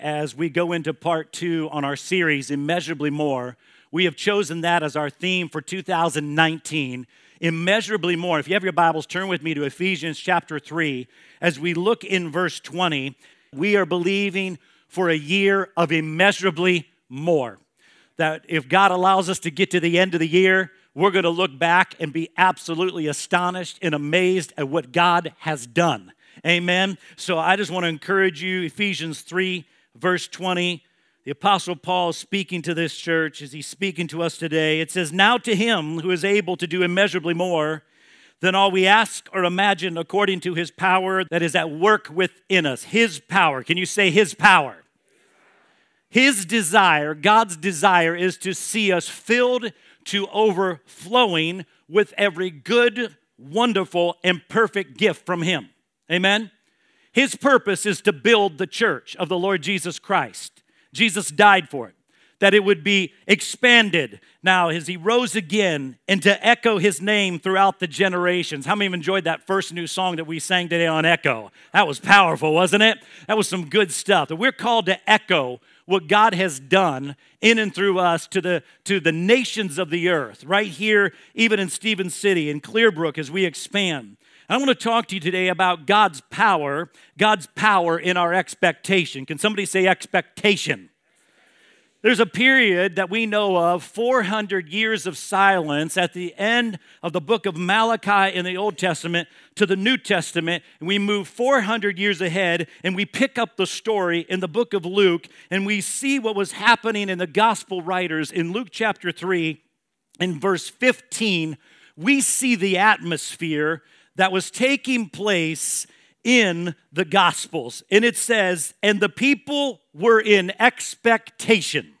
as we go into part two on our series, Immeasurably More. We have chosen that as our theme for 2019, Immeasurably More. If you have your Bibles, turn with me to Ephesians chapter 3. As we look in verse 20, we are believing for a year of immeasurably more. That if God allows us to get to the end of the year, we're going to look back and be absolutely astonished and amazed at what God has done. Amen. So I just want to encourage you, Ephesians 3 verse 20, the Apostle Paul speaking to this church as he's speaking to us today. It says, Now to him who is able to do immeasurably more than all we ask or imagine according to his power that is at work within us. His power. Can you say his power? His desire, God's desire, is to see us filled to overflowing with every good, wonderful, and perfect gift from Him. Amen? His purpose is to build the church of the Lord Jesus Christ. Jesus died for it, that it would be expanded now as he rose again and to echo his name throughout the generations. How many have enjoyed that first new song that we sang today on Echo? That was powerful, wasn't it? That was some good stuff. That we're called to echo what God has done in and through us to the, to the nations of the earth, right here, even in Stephens City, in Clearbrook, as we expand. I want to talk to you today about God's power, God's power in our expectation. Can somebody say expectation? There's a period that we know of, 400 years of silence at the end of the book of Malachi in the Old Testament to the New Testament. And we move 400 years ahead and we pick up the story in the book of Luke and we see what was happening in the gospel writers in Luke chapter 3 in verse 15. We see the atmosphere that was taking place in the Gospels. And it says, and the people were in expectation.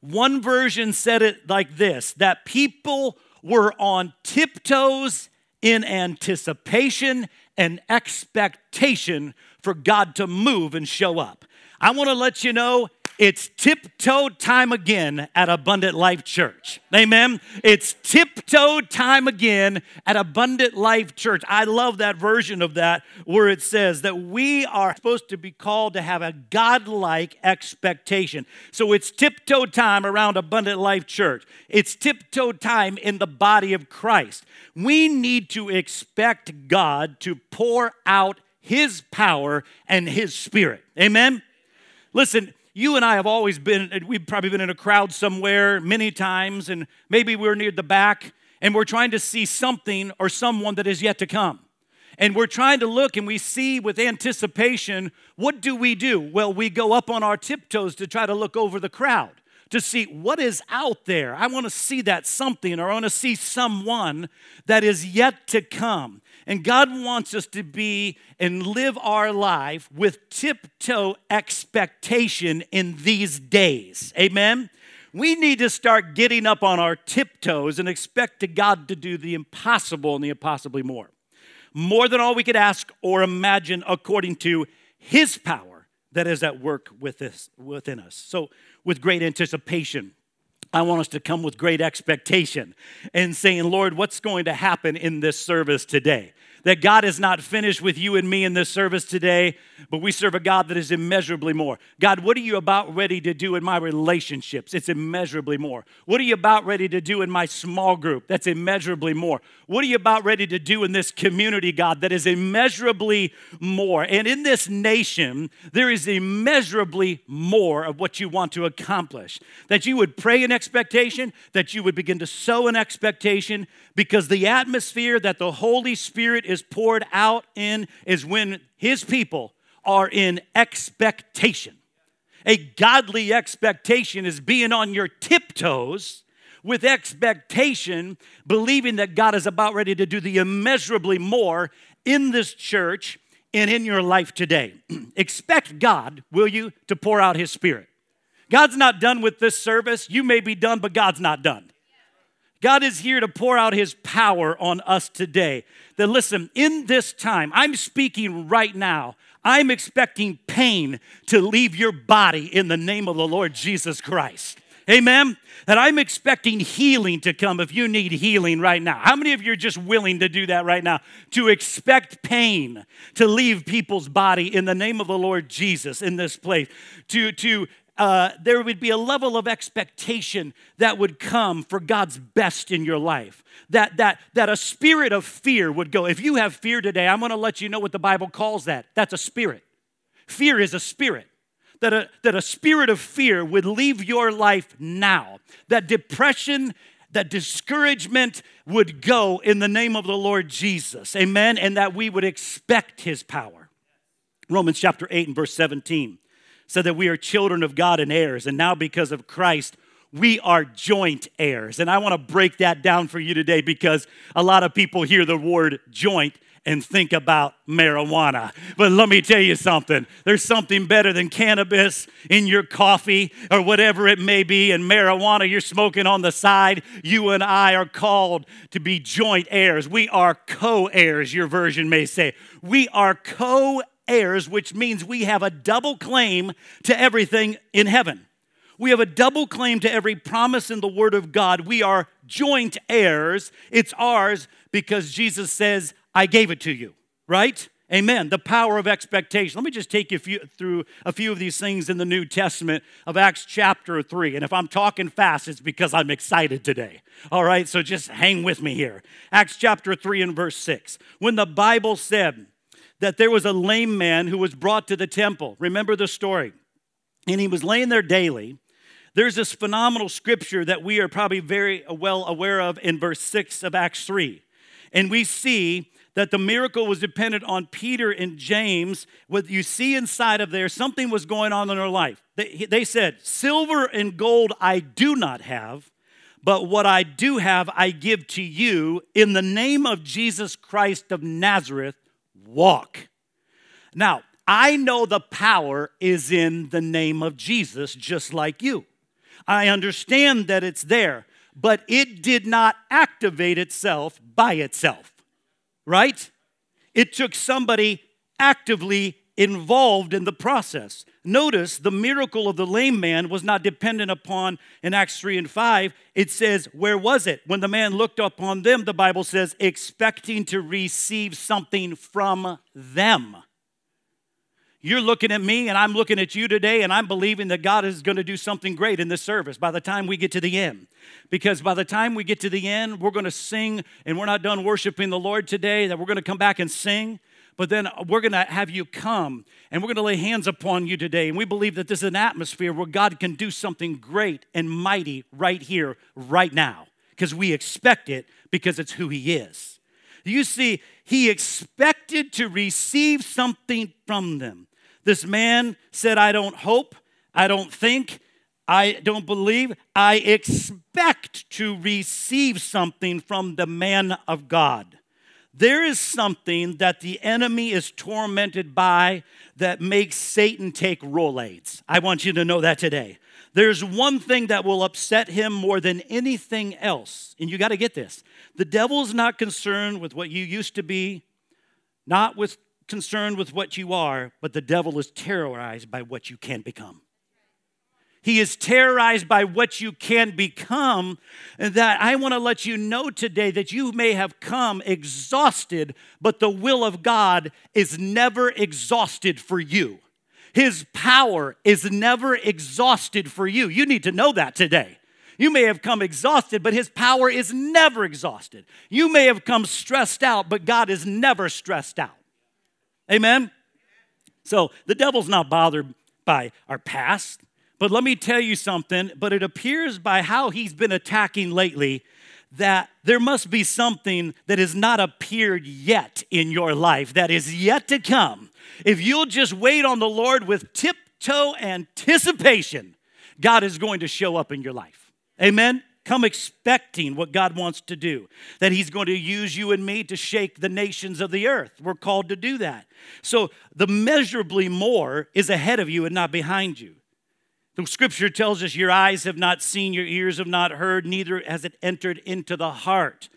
One version said it like this that people were on tiptoes in anticipation and expectation for God to move and show up. I want to let you know it's tiptoe time again at Abundant Life Church. Amen. It's tiptoe time again at Abundant Life Church. I love that version of that where it says that we are supposed to be called to have a godlike expectation. So it's tiptoe time around Abundant Life Church. It's tiptoe time in the body of Christ. We need to expect God to pour out his power and his spirit. Amen. Listen, you and I have always been, we've probably been in a crowd somewhere many times, and maybe we're near the back, and we're trying to see something or someone that is yet to come. And we're trying to look and we see with anticipation, what do we do? Well, we go up on our tiptoes to try to look over the crowd to see what is out there. I want to see that something or I want to see someone that is yet to come. And God wants us to be and live our life with tiptoe expectation in these days. Amen? We need to start getting up on our tiptoes and expect to God to do the impossible and the impossibly more. More than all we could ask or imagine according to His power that is at work with us, within us. So, with great anticipation, I want us to come with great expectation and saying, Lord, what's going to happen in this service today? That God is not finished with you and me in this service today, but we serve a God that is immeasurably more. God, what are you about ready to do in my relationships? It's immeasurably more. What are you about ready to do in my small group? That's immeasurably more. What are you about ready to do in this community, God, that is immeasurably more? And in this nation, there is immeasurably more of what you want to accomplish. That you would pray in expectation, that you would begin to sow in expectation, because the atmosphere that the Holy Spirit is poured out in is when His people are in expectation. A godly expectation is being on your tiptoes with expectation, believing that God is about ready to do the immeasurably more in this church and in your life today. Expect God, will you, to pour out His Spirit. God's not done with this service. You may be done, but God's not done. God is here to pour out his power on us today. That listen, in this time, I'm speaking right now. I'm expecting pain to leave your body in the name of the Lord Jesus Christ. Amen. That I'm expecting healing to come if you need healing right now. How many of you are just willing to do that right now? To expect pain to leave people's body in the name of the Lord Jesus in this place. To, to uh, there would be a level of expectation that would come for God's best in your life. That, that, that a spirit of fear would go. If you have fear today, I'm going to let you know what the Bible calls that. That's a spirit. Fear is a spirit that a, that a spirit of fear would leave your life now, that depression, that discouragement would go in the name of the Lord Jesus. Amen. And that we would expect his power. Romans chapter 8 and verse 17 said that we are children of God and heirs. And now, because of Christ, we are joint heirs. And I want to break that down for you today because a lot of people hear the word joint and think about marijuana. But let me tell you something there's something better than cannabis in your coffee or whatever it may be, and marijuana you're smoking on the side. You and I are called to be joint heirs. We are co heirs, your version may say. We are co heirs, which means we have a double claim to everything in heaven. We have a double claim to every promise in the Word of God. We are joint heirs. It's ours because Jesus says, I gave it to you, right? Amen. The power of expectation. Let me just take you through a few of these things in the New Testament of Acts chapter 3. And if I'm talking fast, it's because I'm excited today. All right, so just hang with me here. Acts chapter 3 and verse 6. When the Bible said that there was a lame man who was brought to the temple, remember the story, and he was laying there daily. There's this phenomenal scripture that we are probably very well aware of in verse 6 of Acts 3. And we see that the miracle was dependent on Peter and James. What you see inside of there, something was going on in their life. They, they said, Silver and gold I do not have, but what I do have I give to you. In the name of Jesus Christ of Nazareth, walk. Now, I know the power is in the name of Jesus, just like you. I understand that it's there, but it did not activate itself by itself right? It took somebody actively involved in the process. Notice the miracle of the lame man was not dependent upon in Acts 3 and 5. It says, Where was it? When the man looked upon them, the Bible says, expecting to receive something from them. You're looking at me and I'm looking at you today, and I'm believing that God is going to do something great in this service by the time we get to the end. Because by the time we get to the end, we're going to sing, and we're not done worshiping the Lord today, that we're going to come back and sing. But then we're going to have you come and we're going to lay hands upon you today. And we believe that this is an atmosphere where God can do something great and mighty right here, right now, because we expect it because it's who He is. You see, He expected to receive something from them. This man said, I don't hope, I don't think, I don't believe, I expect to receive something from the man of God. There is something that the enemy is tormented by that makes Satan take Rolaids. I want you to know that today. There's one thing that will upset him more than anything else, and you got to get this. The devil's not concerned with what you used to be, not with concerned with what you are, but the devil is terrorized by what you can become. He is terrorized by what you can become. And that I want to let you know today that you may have come exhausted, but the will of God is never exhausted for you. His power is never exhausted for you. You need to know that today. You may have come exhausted, but His power is never exhausted. You may have come stressed out, but God is never stressed out. Amen? So the devil's not bothered by our past. But let me tell you something, but it appears by how he's been attacking lately that there must be something that has not appeared yet in your life that is yet to come. If you'll just wait on the Lord with tiptoe anticipation, God is going to show up in your life. Amen? Come expecting what God wants to do, that He's going to use you and me to shake the nations of the earth. We're called to do that. So the measurably more is ahead of you and not behind you. The scripture tells us, Your eyes have not seen, your ears have not heard, neither has it entered into the heart.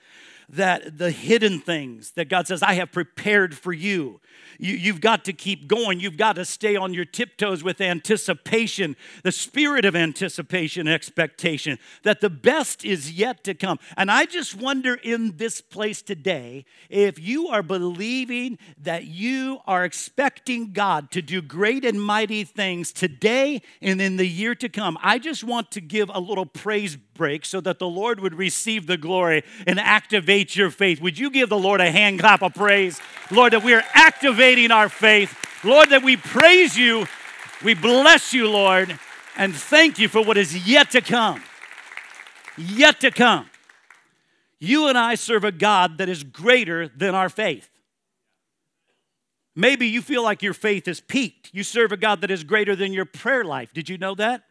that the hidden things that God says, I have prepared for you. You. You've got to keep going. You've got to stay on your tiptoes with anticipation, the spirit of anticipation, expectation, that the best is yet to come. And I just wonder in this place today if you are believing that you are expecting God to do great and mighty things today and in the year to come. I just want to give a little praise break so that the Lord would receive the glory and activate your faith. Would you give the Lord a hand clap of praise? Lord, that we are activating our faith. Lord, that we praise you. We bless you, Lord, and thank you for what is yet to come. Yet to come. You and I serve a God that is greater than our faith. Maybe you feel like your faith is peaked. You serve a God that is greater than your prayer life. Did you know that?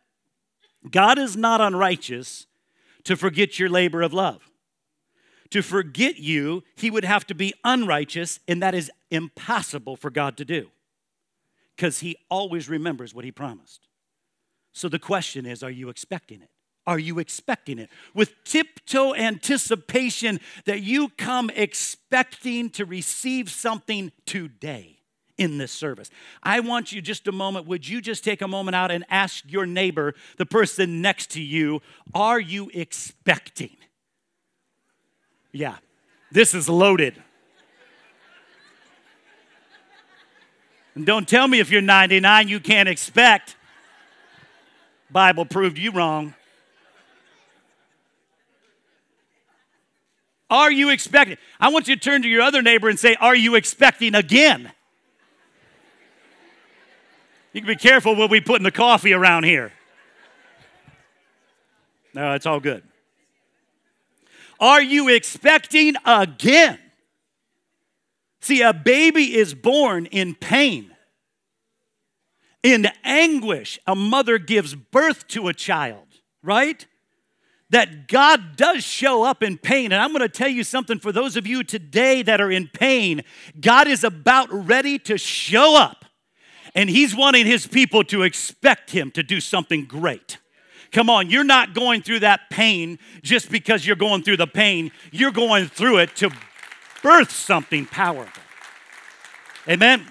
God is not unrighteous to forget your labor of love. To forget you, he would have to be unrighteous, and that is impossible for God to do because he always remembers what he promised. So the question is are you expecting it? Are you expecting it? With tiptoe anticipation that you come expecting to receive something today in this service. I want you just a moment, would you just take a moment out and ask your neighbor, the person next to you, are you expecting? Yeah, this is loaded. And don't tell me if you're 99 you can't expect. Bible proved you wrong. Are you expecting? I want you to turn to your other neighbor and say, Are you expecting again? You can be careful what we put in the coffee around here. No, it's all good. Are you expecting again? See, a baby is born in pain. In anguish, a mother gives birth to a child, right? That God does show up in pain. And I'm going to tell you something for those of you today that are in pain, God is about ready to show up and he's wanting his people to expect him to do something great. Come on, you're not going through that pain just because you're going through the pain. You're going through it to birth something powerful. Amen.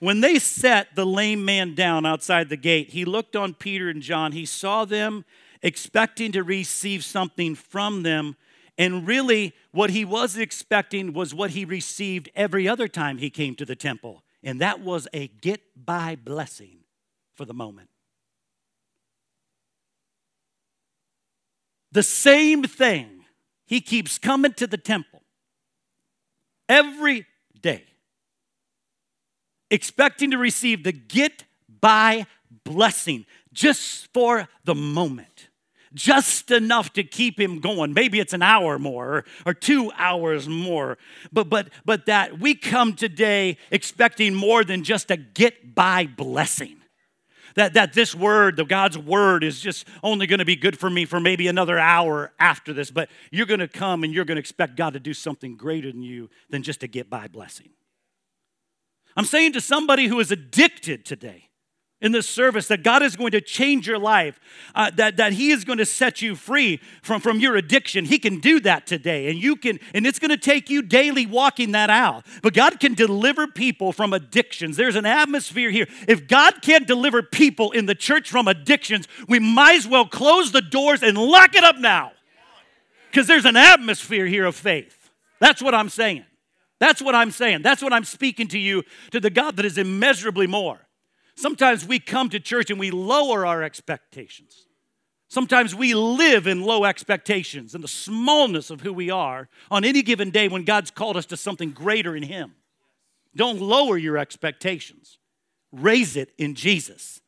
When they set the lame man down outside the gate, he looked on Peter and John. He saw them expecting to receive something from them. And really, what he was expecting was what he received every other time he came to the temple and that was a get by blessing for the moment. The same thing, he keeps coming to the temple every day, expecting to receive the get by blessing just for the moment just enough to keep him going. Maybe it's an hour more or two hours more. But but but that we come today expecting more than just a get by blessing. That, that this word, the God's word, is just only going to be good for me for maybe another hour after this. But you're going to come and you're going to expect God to do something greater than you than just a get by blessing. I'm saying to somebody who is addicted today, in this service that God is going to change your life, uh, that, that He is going to set you free from, from your addiction. He can do that today. And you can, and it's going to take you daily walking that out. But God can deliver people from addictions. There's an atmosphere here. If God can't deliver people in the church from addictions, we might as well close the doors and lock it up now. Because there's an atmosphere here of faith. That's what I'm saying. That's what I'm saying. That's what I'm speaking to you, to the God that is immeasurably more. Sometimes we come to church and we lower our expectations. Sometimes we live in low expectations and the smallness of who we are on any given day when God's called us to something greater in Him. Don't lower your expectations, raise it in Jesus.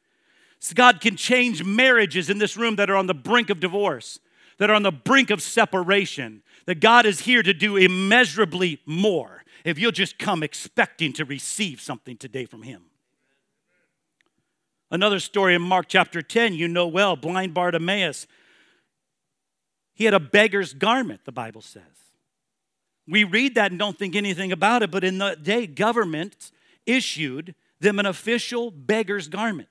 So God can change marriages in this room that are on the brink of divorce, that are on the brink of separation, that God is here to do immeasurably more if you'll just come expecting to receive something today from Him. Another story in Mark chapter 10, you know well, blind Bartimaeus. He had a beggar's garment, the Bible says. We read that and don't think anything about it, but in the day, government issued them an official beggar's garment.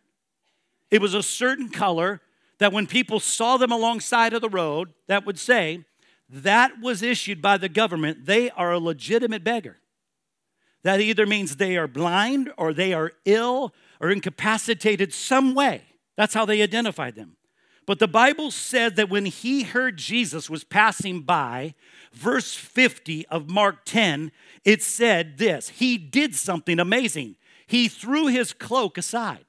It was a certain color that when people saw them alongside of the road, that would say, that was issued by the government, they are a legitimate beggar. That either means they are blind or they are ill or incapacitated some way. That's how they identified them. But the Bible said that when he heard Jesus was passing by, verse 50 of Mark 10, it said this He did something amazing. He threw his cloak aside.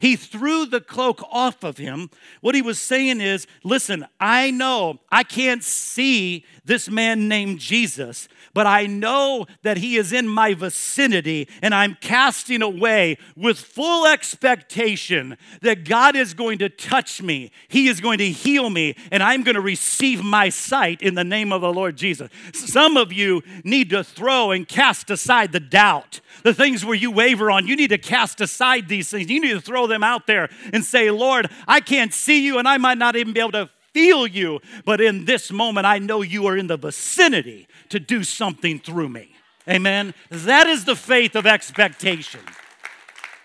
He threw the cloak off of him. What he was saying is, listen, I know I can't see this man named Jesus, but I know that he is in my vicinity and I'm casting away with full expectation that God is going to touch me. He is going to heal me and I'm going to receive my sight in the name of the Lord Jesus. Some of you need to throw and cast aside the doubt the things where you waver on, you need to cast aside these things. You need to throw them out there and say, Lord, I can't see you and I might not even be able to feel you, but in this moment, I know you are in the vicinity to do something through me. Amen. That is the faith of expectation.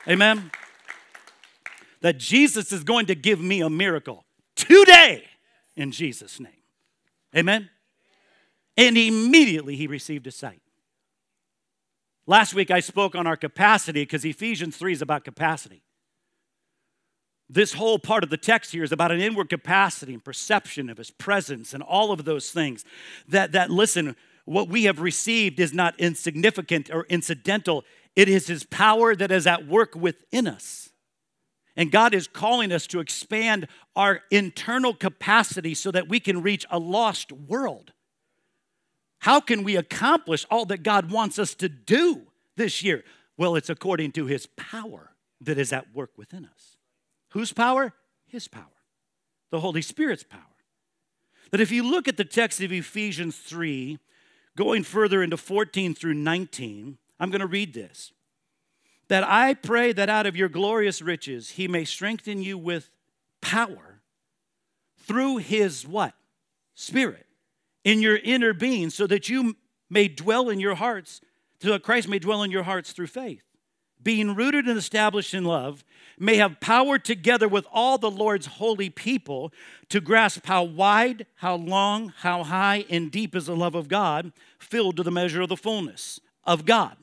Amen. That Jesus is going to give me a miracle today in Jesus' name. Amen. And immediately he received a sight. Last week I spoke on our capacity because Ephesians 3 is about capacity. This whole part of the text here is about an inward capacity and perception of his presence and all of those things. That, that listen, what we have received is not insignificant or incidental, it is his power that is at work within us. And God is calling us to expand our internal capacity so that we can reach a lost world. How can we accomplish all that God wants us to do this year? Well, it's according to his power that is at work within us. Whose power? His power. The Holy Spirit's power. That if you look at the text of Ephesians 3, going further into 14 through 19, I'm going to read this. That I pray that out of your glorious riches he may strengthen you with power through his what? Spirit in your inner being so that you may dwell in your hearts, so that Christ may dwell in your hearts through faith. Being rooted and established in love, may have power together with all the Lord's holy people to grasp how wide, how long, how high, and deep is the love of God, filled to the measure of the fullness of God.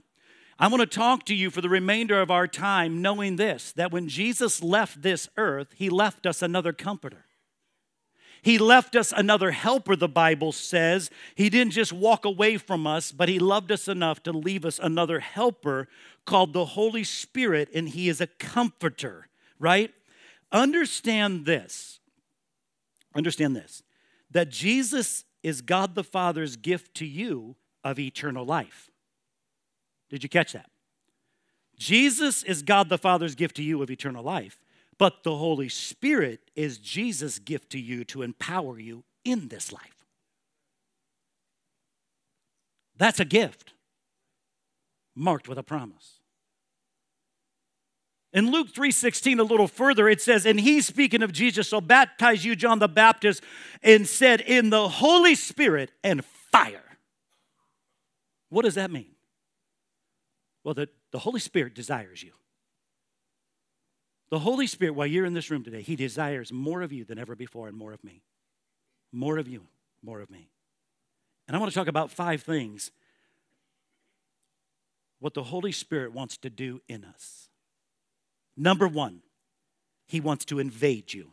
I want to talk to you for the remainder of our time, knowing this that when Jesus left this earth, he left us another comforter. He left us another helper, the Bible says. He didn't just walk away from us, but He loved us enough to leave us another helper called the Holy Spirit, and He is a comforter, right? Understand this. Understand this that Jesus is God the Father's gift to you of eternal life. Did you catch that? Jesus is God the Father's gift to you of eternal life. But the Holy Spirit is Jesus' gift to you to empower you in this life. That's a gift marked with a promise. In Luke 3:16 a little further it says and he's speaking of Jesus so baptized you John the Baptist and said in the Holy Spirit and fire. What does that mean? Well the, the Holy Spirit desires you. The Holy Spirit, while you're in this room today, He desires more of you than ever before and more of me. More of you, more of me. And I want to talk about five things what the Holy Spirit wants to do in us. Number one, He wants to invade you.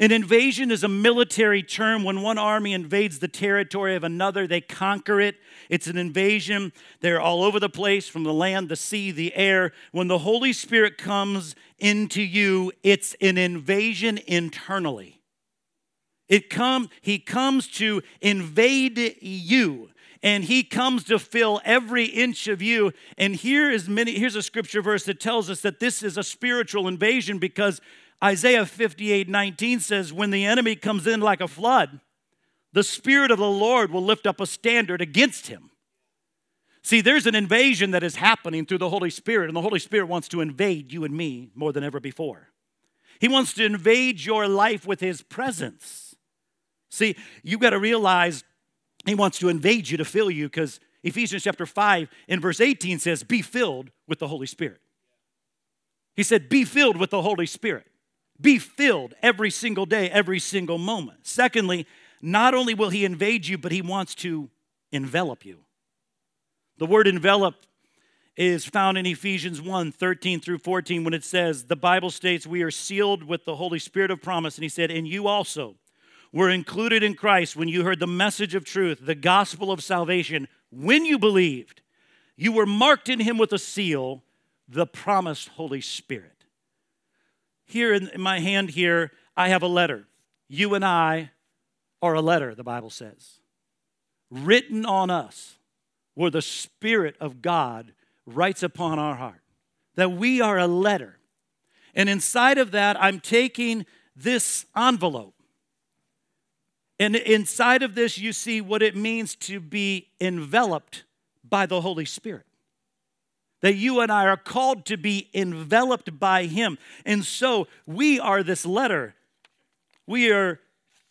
An invasion is a military term. When one army invades the territory of another, they conquer it. It's an invasion. They're all over the place from the land, the sea, the air. When the Holy Spirit comes into you, it's an invasion internally. It come, he comes to invade you and he comes to fill every inch of you and here is many here's a scripture verse that tells us that this is a spiritual invasion because Isaiah 58 19 says, When the enemy comes in like a flood, the Spirit of the Lord will lift up a standard against him. See, there's an invasion that is happening through the Holy Spirit, and the Holy Spirit wants to invade you and me more than ever before. He wants to invade your life with His presence. See, you've got to realize He wants to invade you to fill you because Ephesians chapter 5 in verse 18 says, Be filled with the Holy Spirit. He said, Be filled with the Holy Spirit. Be filled every single day, every single moment. Secondly, not only will he invade you, but he wants to envelop you. The word envelop is found in Ephesians 1 13 through 14 when it says, The Bible states, We are sealed with the Holy Spirit of promise. And he said, And you also were included in Christ when you heard the message of truth, the gospel of salvation, when you believed. You were marked in him with a seal, the promised Holy Spirit. Here in my hand, here, I have a letter. You and I are a letter, the Bible says, written on us, where the Spirit of God writes upon our heart. That we are a letter. And inside of that, I'm taking this envelope. And inside of this, you see what it means to be enveloped by the Holy Spirit. That you and I are called to be enveloped by Him. And so we are this letter. We are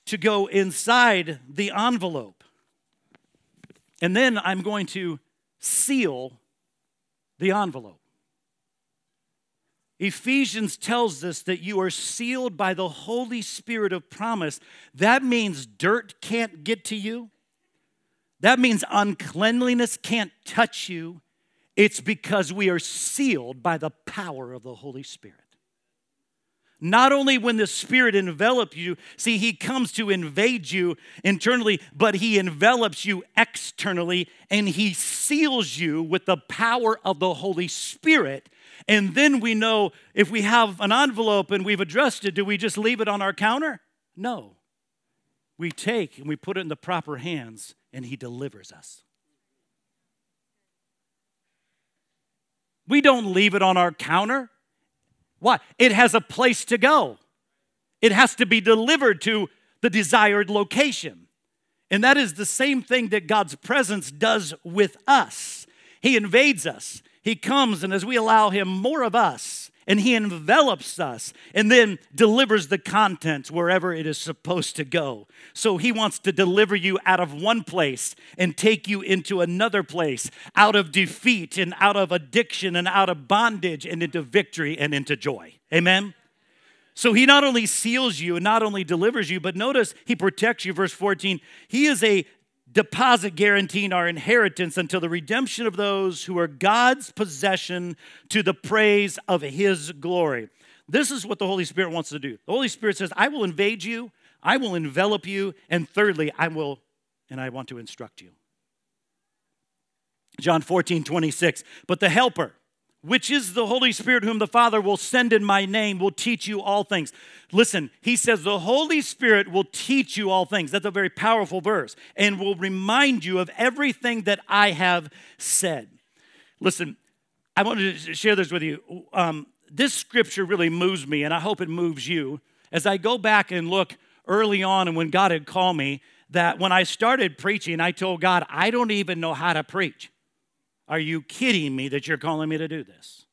to go inside the envelope. And then I'm going to seal the envelope. Ephesians tells us that you are sealed by the Holy Spirit of promise. That means dirt can't get to you. That means uncleanliness can't touch you. It's because we are sealed by the power of the Holy Spirit. Not only when the Spirit envelops you, see, He comes to invade you internally, but He envelops you externally and He seals you with the power of the Holy Spirit. And then we know if we have an envelope and we've addressed it, do we just leave it on our counter? No. We take and we put it in the proper hands and He delivers us. We don't leave it on our counter. Why? It has a place to go, it has to be delivered to the desired location. And that is the same thing that God's presence does with us. He invades us, He comes, and as we allow Him more of us, and He envelops us and then delivers the contents wherever it is supposed to go. So He wants to deliver you out of one place and take you into another place, out of defeat and out of addiction and out of bondage and into victory and into joy. Amen? So he not only seals you and not only delivers you, but notice he protects you. Verse 14, he is a deposit guaranteeing our inheritance until the redemption of those who are God's possession to the praise of his glory. This is what the Holy Spirit wants to do. The Holy Spirit says, I will invade you, I will envelop you, and thirdly, I will, and I want to instruct you. John 14, 26. But the Helper, which is the Holy Spirit, whom the Father will send in my name, will teach you all things. Listen, he says the Holy Spirit will teach you all things. That's a very powerful verse, and will remind you of everything that I have said. Listen, I wanted to share this with you. Um, this scripture really moves me, and I hope it moves you. As I go back and look early on, and when God had called me, that when I started preaching, I told God, I don't even know how to preach. Are you kidding me that you're calling me to do this?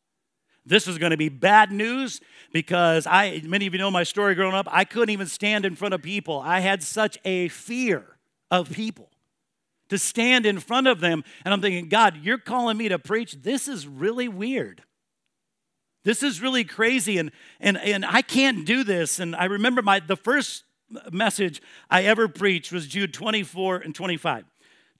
This is going to be bad news because I many of you know my story growing up. I couldn't even stand in front of people. I had such a fear of people. To stand in front of them and I'm thinking, "God, you're calling me to preach. This is really weird." This is really crazy and and and I can't do this and I remember my the first message I ever preached was Jude 24 and 25.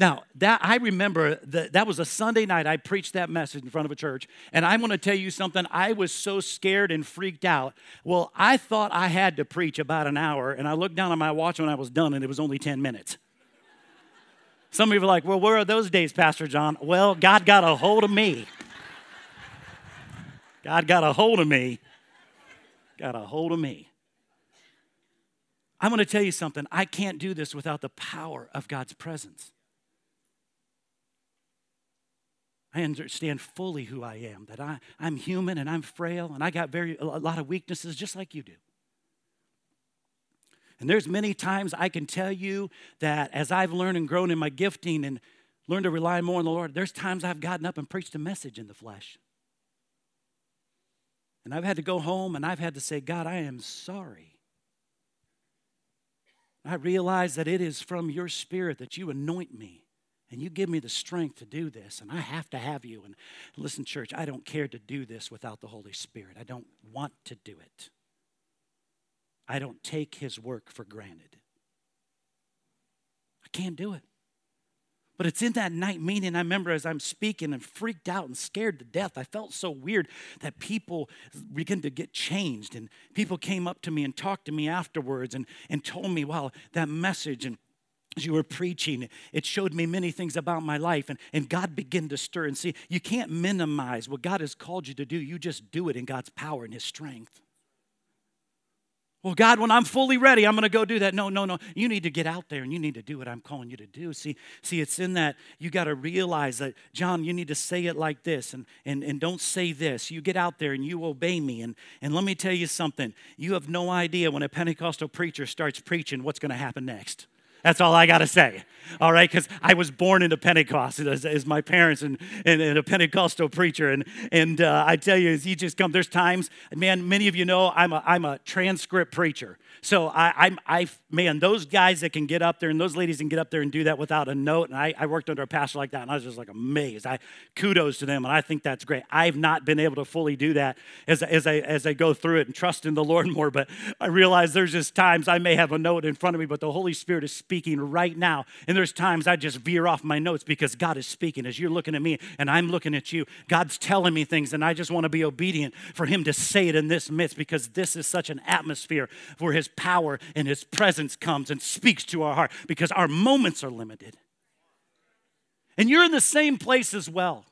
Now, that I remember that that was a Sunday night I preached that message in front of a church, and I'm going to tell you something. I was so scared and freaked out. Well, I thought I had to preach about an hour, and I looked down on my watch when I was done, and it was only 10 minutes. Some of you are like, "Well, where are those days, Pastor John?" Well, God got a hold of me. God got a hold of me. Got a hold of me. I'm going to tell you something. I can't do this without the power of God's presence. I understand fully who I am, that I, I'm human and I'm frail and I got very, a lot of weaknesses just like you do. And there's many times I can tell you that as I've learned and grown in my gifting and learned to rely more on the Lord, there's times I've gotten up and preached a message in the flesh. And I've had to go home and I've had to say, God, I am sorry. I realize that it is from your spirit that you anoint me and you give me the strength to do this, and I have to have you. And listen, church, I don't care to do this without the Holy Spirit. I don't want to do it. I don't take his work for granted. I can't do it. But it's in that night meeting, I remember as I'm speaking and freaked out and scared to death, I felt so weird that people began to get changed. And people came up to me and talked to me afterwards and, and told me, wow, that message and as you were preaching, it showed me many things about my life, and, and God began to stir. And see, you can't minimize what God has called you to do, you just do it in God's power and His strength. Well, God, when I'm fully ready, I'm going to go do that. No, no, no. You need to get out there and you need to do what I'm calling you to do. See, see, it's in that you got to realize that, John, you need to say it like this and, and, and don't say this. You get out there and you obey me. And, and let me tell you something. You have no idea when a Pentecostal preacher starts preaching what's going to happen next. That's all I got to say. All right, because I was born into Pentecost as, as my parents and, and, and, a Pentecostal preacher. And, and uh, I tell you, as you just come, there's times, man, many of you know I'm a, I'm a transcript preacher. So I, I'm, I, man, those guys that can get up there and those ladies can get up there and do that without a note. And I, I worked under a pastor like that, and I was just like amazed. I kudos to them, and I think that's great. I've not been able to fully do that as, as I as I go through it and trust in the Lord more. But I realize there's just times I may have a note in front of me, but the Holy Spirit is speaking right now. And there's times I just veer off my notes because God is speaking as you're looking at me and I'm looking at you. God's telling me things, and I just want to be obedient for Him to say it in this midst because this is such an atmosphere where His power and His presence comes and speaks to our heart because our moments are limited. And you're in the same place as well.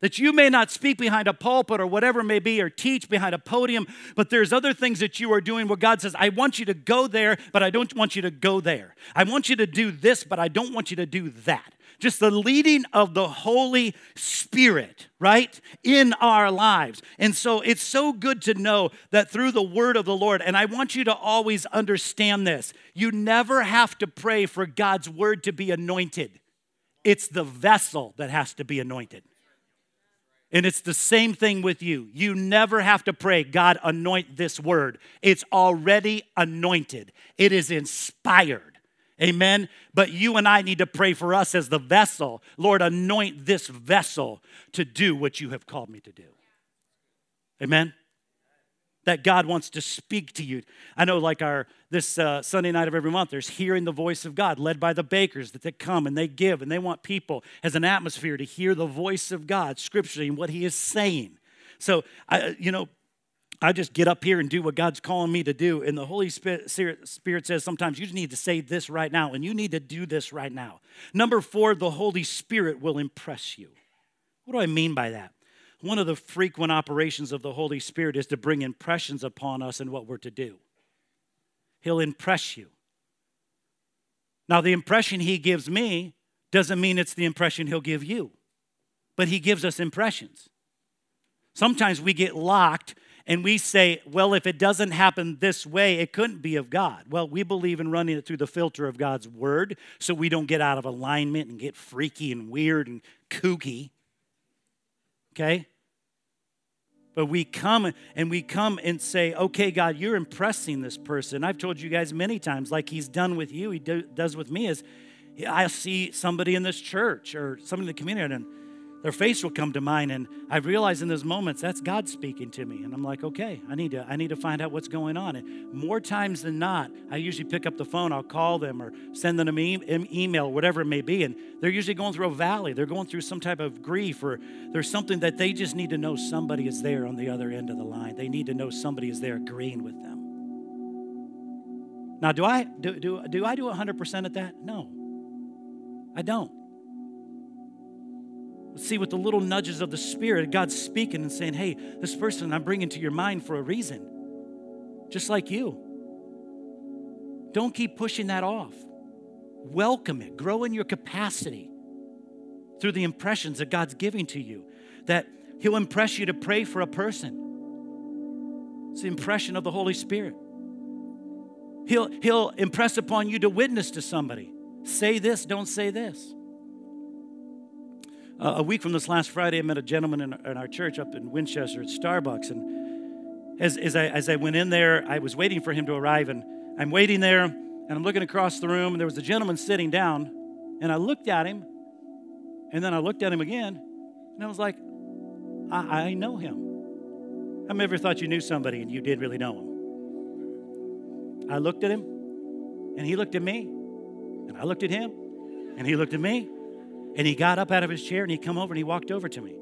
That you may not speak behind a pulpit or whatever it may be, or teach behind a podium, but there's other things that you are doing where God says, I want you to go there, but I don't want you to go there. I want you to do this, but I don't want you to do that just the leading of the Holy Spirit, right, in our lives. And so it's so good to know that through the word of the Lord, and I want you to always understand this you never have to pray for God's word to be anointed, it's the vessel that has to be anointed. And it's the same thing with you. You never have to pray, God, anoint this word. It's already anointed, it is inspired. Amen. But you and I need to pray for us as the vessel. Lord, anoint this vessel to do what you have called me to do. Amen. That God wants to speak to you. I know, like our this uh, Sunday night of every month, there's hearing the voice of God, led by the bakers that they come and they give, and they want people as an atmosphere to hear the voice of God scripturally and what He is saying. So, I, you know, I just get up here and do what God's calling me to do. And the Holy Spirit, Spirit says sometimes you just need to say this right now, and you need to do this right now. Number four, the Holy Spirit will impress you. What do I mean by that? One of the frequent operations of the Holy Spirit is to bring impressions upon us and what we're to do. He'll impress you. Now, the impression He gives me doesn't mean it's the impression He'll give you, but He gives us impressions. Sometimes we get locked and we say, well, if it doesn't happen this way, it couldn't be of God. Well, we believe in running it through the filter of God's word so we don't get out of alignment and get freaky and weird and kooky. Okay? But we come and we come and say, okay, God, you're impressing this person. I've told you guys many times, like He's done with you, He do, does with me, is I see somebody in this church or somebody in the community, and their face will come to mind and i realize in those moments that's god speaking to me. And i'm like okay i need to i need to find out what's going on. And more times than not i usually pick up the phone i'll call them or send them an e- email whatever it may be. And they're usually going through a valley. They're going through some type of grief or there's something that they just need to know somebody is there on the other end of the line. They need to know somebody is there agreeing with them. Now do i do, do, do i do 100% at that? No. I don't see with the little nudges of the Spirit, God's speaking and saying, hey, this person I'm bringing to your mind for a reason, just like you. Don't keep pushing that off. Welcome it, grow in your capacity through the impressions that God's giving to you, that He'll impress you to pray for a person. It's the impression of the Holy Spirit. He'll, he'll impress upon you to witness to somebody. Say this, don't say this. Uh, a week from this last Friday, I met a gentleman in, in our church up in Winchester at Starbucks. And as, as, I, as I went in there, I was waiting for him to arrive. And I'm waiting there, And I'm looking across the room, and there was a gentleman sitting down, and I looked at him, and then I looked at him again, and I was like, I, I know him. How many ever thought you knew somebody and you did really know him? I looked at him, and he looked at me, and I looked at him, and he looked at me, and he got up out of his chair and he come over and he walked over to me.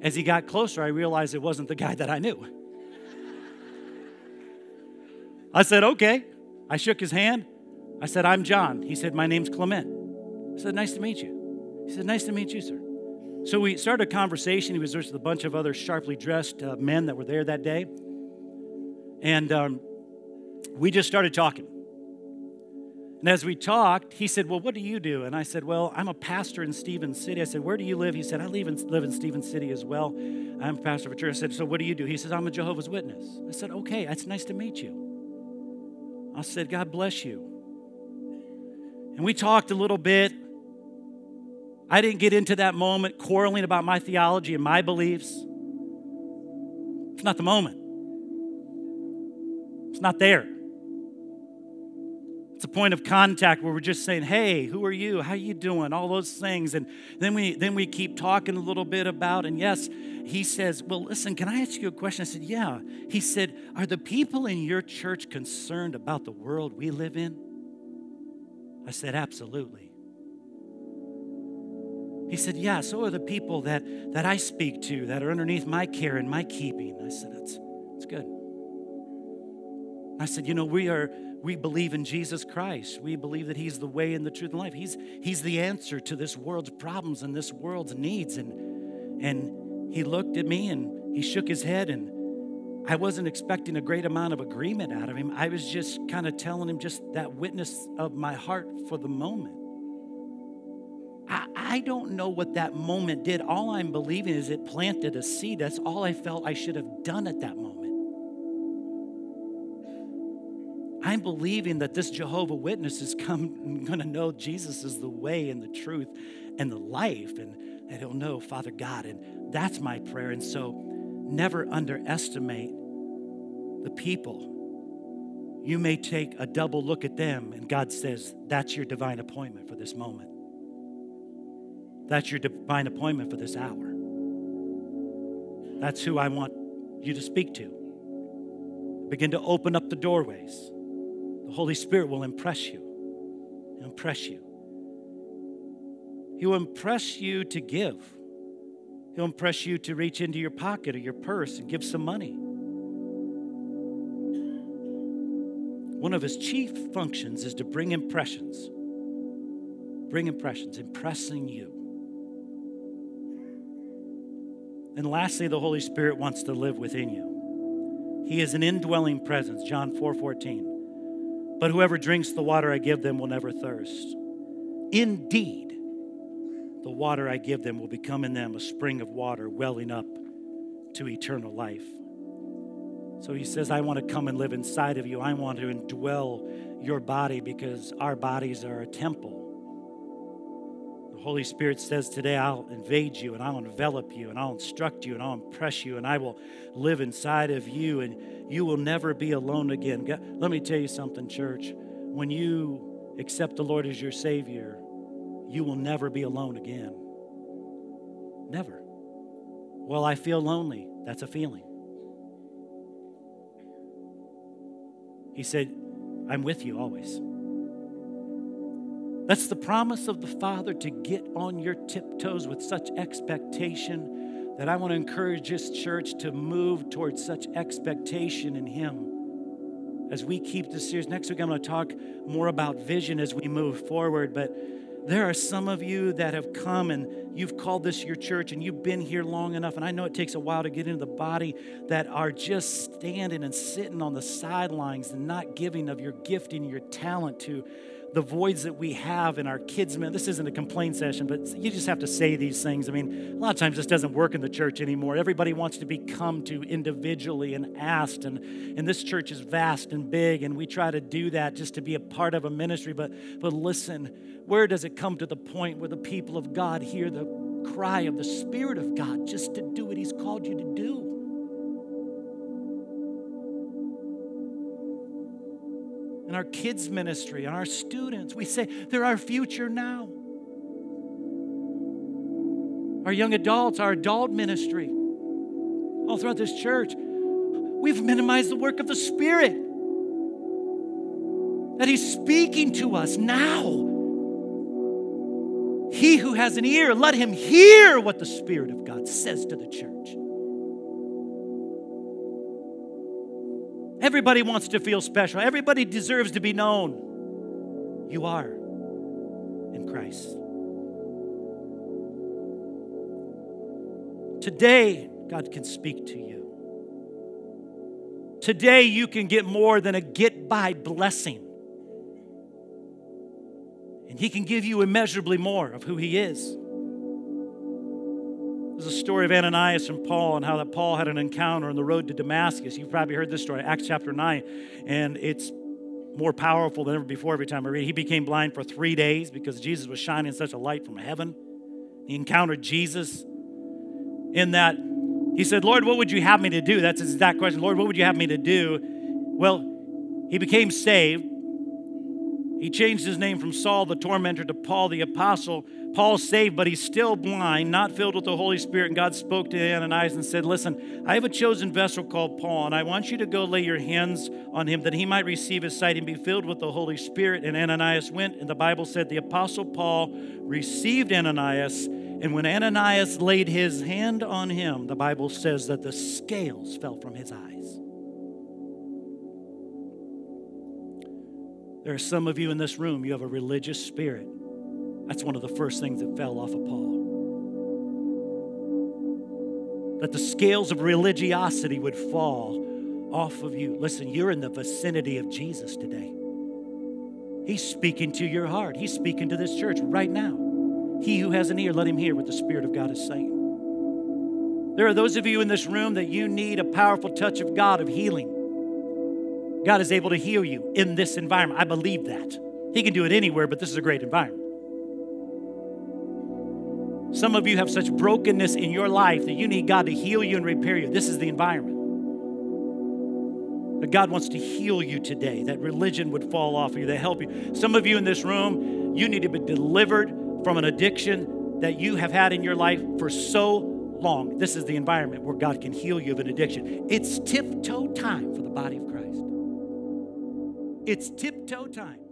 As he got closer, I realized it wasn't the guy that I knew. I said, okay. I shook his hand. I said, I'm John. He said, My name's Clement. I said, Nice to meet you. He said, Nice to meet you, sir. So we started a conversation. He was with a bunch of other sharply dressed uh, men that were there that day. And um, we just started talking. And as we talked, he said, Well, what do you do? And I said, Well, I'm a pastor in Stephens City. I said, Where do you live? He said, I live in, live in Stephens City as well. I'm a pastor of a church. I said, So what do you do? He says, I'm a Jehovah's Witness. I said, Okay, it's nice to meet you. I said, God bless you. And we talked a little bit. I didn't get into that moment quarreling about my theology and my beliefs. It's not the moment. It's not there. It's a point of contact where we're just saying, "Hey, who are you? How are you doing?" All those things, and then we then we keep talking a little bit about. And yes, he says, "Well, listen, can I ask you a question?" I said, "Yeah." He said, "Are the people in your church concerned about the world we live in?" I said, Absolutely. He said, Yeah, so are the people that, that I speak to that are underneath my care and my keeping. I said, That's, that's good. I said, You know, we are we believe in Jesus Christ. We believe that He's the way and the truth and life. He's, he's the answer to this world's problems and this world's needs. And, and he looked at me and he shook his head and I wasn't expecting a great amount of agreement out of him. I was just kind of telling him just that witness of my heart for the moment. I, I don't know what that moment did. All I'm believing is it planted a seed. That's all I felt I should have done at that moment. I'm believing that this Jehovah Witness is come going to know Jesus is the way and the truth and the life, and that he'll know Father God. And that's my prayer. And so never underestimate the people. You may take a double look at them, and God says, That's your divine appointment for this moment. That's your divine appointment for this hour. That's who I want you to speak to. Begin to open up the doorways. The Holy Spirit will impress you. Impress you. He will impress you to give. He'll impress you to reach into your pocket or your purse and give some money. One of his chief functions is to bring impressions. Bring impressions, impressing you. And lastly, the Holy Spirit wants to live within you. He is an indwelling presence, John 4 14. But whoever drinks the water I give them will never thirst. Indeed, the water I give them will become in them a spring of water welling up to eternal life. So he says, I want to come and live inside of you. I want to indwell your body because our bodies are a temple. Holy Spirit says today, I'll invade you and I'll envelop you and I'll instruct you and I'll impress you and I will live inside of you and you will never be alone again. Let me tell you something, church. When you accept the Lord as your Savior, you will never be alone again. Never. Well, I feel lonely. That's a feeling. He said, I'm with you always. That's the promise of the Father to get on your tiptoes with such expectation that I want to encourage this church to move towards such expectation in Him as we keep this series. Next week, I'm going to talk more about vision as we move forward, but there are some of you that have come and you've called this your church and you've been here long enough, and I know it takes a while to get into the body, that are just standing and sitting on the sidelines and not giving of your gifting, your talent to the voids that we have in our kids. Man, this isn't a complaint session, but you just have to say these things. I mean, a lot of times this doesn't work in the church anymore. Everybody wants to be come to individually and asked, and, and this church is vast and big, and we try to do that just to be a part of a ministry. But but listen, where does it come to the point where the people of God hear the cry of the Spirit of God just to do what He's called you to do? And our kids' ministry and our students. We say they're our future now. Our young adults, our adult ministry, all throughout this church, we've minimized the work of the Spirit. That He's speaking to us now. He who has an ear, let him hear what the Spirit of God says to the church. Everybody wants to feel special. Everybody deserves to be known. You are in Christ. Today, God can speak to you. Today, you can get more than a get by blessing. And He can give you immeasurably more of who He is. A story of Ananias and Paul and how that Paul had an encounter on the road to Damascus. You've probably heard this story, Acts chapter 9, and it's more powerful than ever before every time I read it. He became blind for three days because Jesus was shining such a light from heaven. He encountered Jesus in that he said, Lord, what would you have me to do? That's his exact question. Lord, what would you have me to do? Well, he became saved. He changed his name from Saul the tormentor to Paul the apostle. Paul saved, but he's still blind, not filled with the Holy Spirit. And God spoke to Ananias and said, Listen, I have a chosen vessel called Paul, and I want you to go lay your hands on him that he might receive his sight and be filled with the Holy Spirit. And Ananias went, and the Bible said the apostle Paul received Ananias. And when Ananias laid his hand on him, the Bible says that the scales fell from his eyes. There are some of you in this room, you have a religious spirit. That's one of the first things that fell off of Paul. That the scales of religiosity would fall off of you. Listen, you're in the vicinity of Jesus today. He's speaking to your heart, He's speaking to this church right now. He who has an ear, let him hear what the Spirit of God is saying. There are those of you in this room that you need a powerful touch of God of healing. God is able to heal you in this environment. I believe that. He can do it anywhere, but this is a great environment. Some of you have such brokenness in your life that you need God to heal you and repair you. This is the environment. But God wants to heal you today, that religion would fall off of you, that help you. Some of you in this room, you need to be delivered from an addiction that you have had in your life for so long. This is the environment where God can heal you of an addiction. It's tiptoe time for the body of Christ. It's tiptoe time.